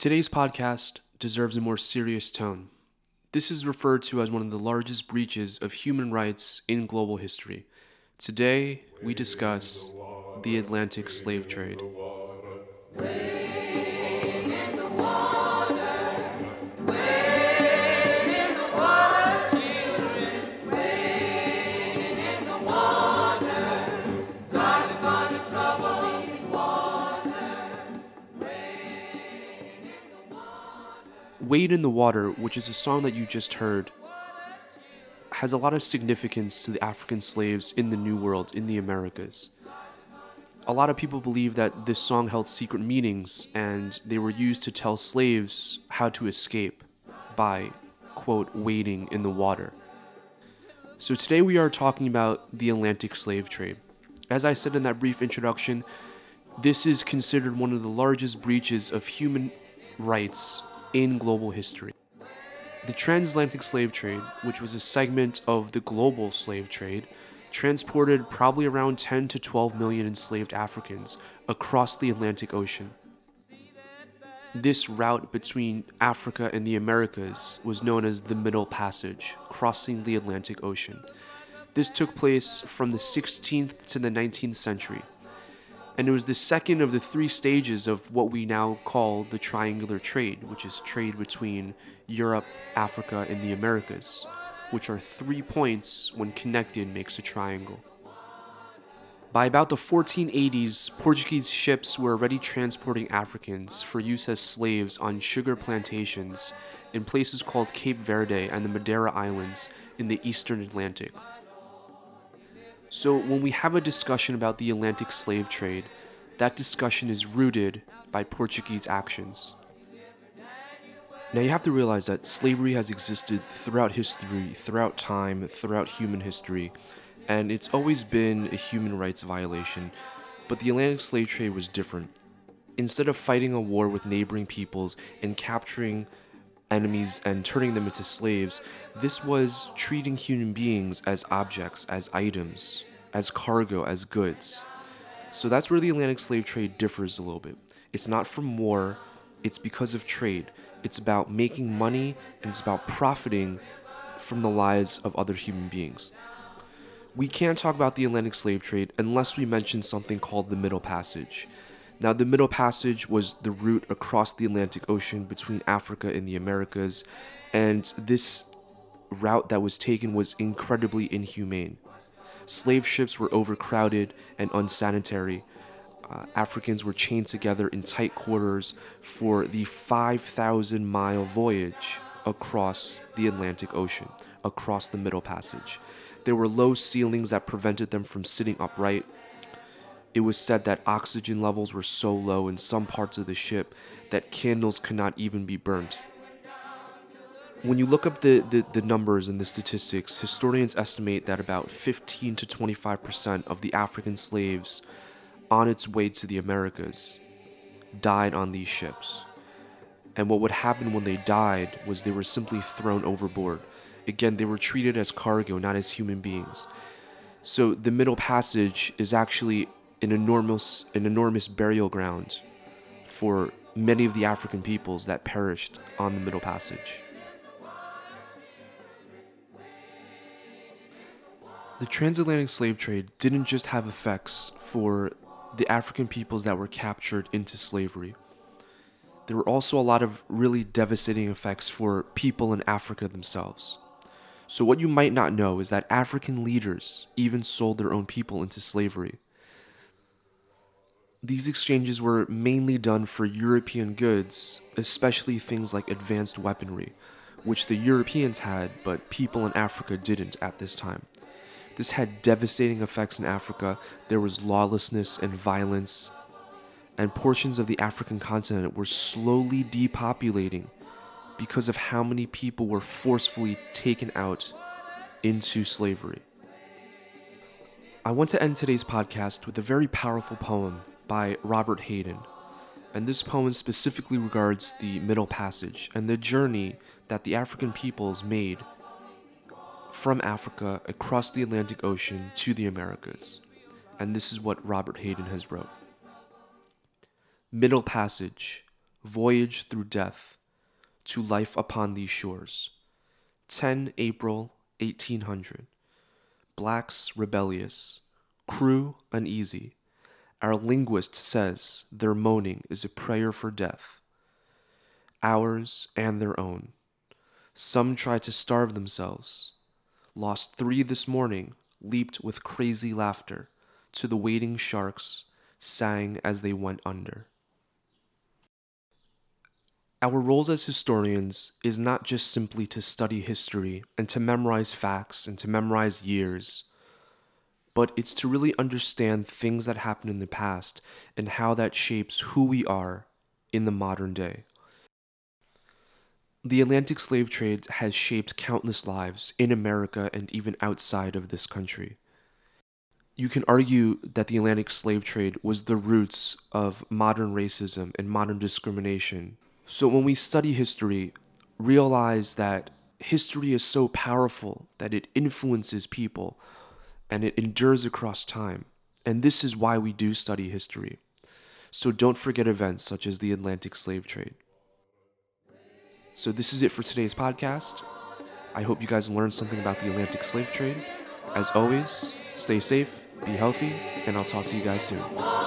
Today's podcast deserves a more serious tone. This is referred to as one of the largest breaches of human rights in global history. Today, we discuss the Atlantic slave trade. Wade in the Water, which is a song that you just heard, has a lot of significance to the African slaves in the New World, in the Americas. A lot of people believe that this song held secret meanings and they were used to tell slaves how to escape by, quote, wading in the water. So today we are talking about the Atlantic slave trade. As I said in that brief introduction, this is considered one of the largest breaches of human rights in global history. The transatlantic slave trade, which was a segment of the global slave trade, transported probably around 10 to 12 million enslaved Africans across the Atlantic Ocean. This route between Africa and the Americas was known as the Middle Passage, crossing the Atlantic Ocean. This took place from the 16th to the 19th century and it was the second of the three stages of what we now call the triangular trade, which is trade between Europe, Africa, and the Americas, which are three points when connected makes a triangle. By about the 1480s, Portuguese ships were already transporting Africans for use as slaves on sugar plantations in places called Cape Verde and the Madeira Islands in the eastern Atlantic. So, when we have a discussion about the Atlantic slave trade, that discussion is rooted by Portuguese actions. Now, you have to realize that slavery has existed throughout history, throughout time, throughout human history, and it's always been a human rights violation. But the Atlantic slave trade was different. Instead of fighting a war with neighboring peoples and capturing enemies and turning them into slaves, this was treating human beings as objects, as items, as cargo, as goods. So that's where the Atlantic slave trade differs a little bit. It's not from war, it's because of trade. It's about making money and it's about profiting from the lives of other human beings. We can't talk about the Atlantic slave trade unless we mention something called the Middle Passage. Now, the Middle Passage was the route across the Atlantic Ocean between Africa and the Americas, and this route that was taken was incredibly inhumane. Slave ships were overcrowded and unsanitary. Uh, Africans were chained together in tight quarters for the 5,000 mile voyage across the Atlantic Ocean, across the Middle Passage. There were low ceilings that prevented them from sitting upright it was said that oxygen levels were so low in some parts of the ship that candles could not even be burnt. When you look up the, the, the, numbers and the statistics, historians estimate that about 15 to 25% of the African slaves on its way to the Americas died on these ships. And what would happen when they died was they were simply thrown overboard. Again, they were treated as cargo, not as human beings. So the Middle Passage is actually an enormous an enormous burial ground for many of the African peoples that perished on the Middle Passage. The transatlantic slave trade didn't just have effects for the African peoples that were captured into slavery. There were also a lot of really devastating effects for people in Africa themselves. So, what you might not know is that African leaders even sold their own people into slavery. These exchanges were mainly done for European goods, especially things like advanced weaponry, which the Europeans had, but people in Africa didn't at this time. This had devastating effects in Africa. There was lawlessness and violence, and portions of the African continent were slowly depopulating because of how many people were forcefully taken out into slavery. I want to end today's podcast with a very powerful poem by Robert Hayden. And this poem specifically regards the Middle Passage and the journey that the African peoples made from Africa across the Atlantic Ocean to the Americas. And this is what Robert Hayden has wrote. Middle Passage, Voyage through death to life upon these shores. 10 April 1800. Blacks rebellious, crew uneasy. Our linguist says their moaning is a prayer for death. Ours and their own. Some tried to starve themselves. Lost three this morning, leaped with crazy laughter to the waiting sharks, sang as they went under. Our roles as historians is not just simply to study history and to memorize facts and to memorize years, but it's to really understand things that happened in the past and how that shapes who we are in the modern day. The Atlantic slave trade has shaped countless lives in America and even outside of this country. You can argue that the Atlantic slave trade was the roots of modern racism and modern discrimination so when we study history, realize that history is so powerful that it influences people and it endures across time. And this is why we do study history. So don't forget events such as the Atlantic slave trade. So this is it for today's podcast. I hope you guys learned something about the Atlantic slave trade. As always, stay safe, be healthy, and I'll talk to you guys soon.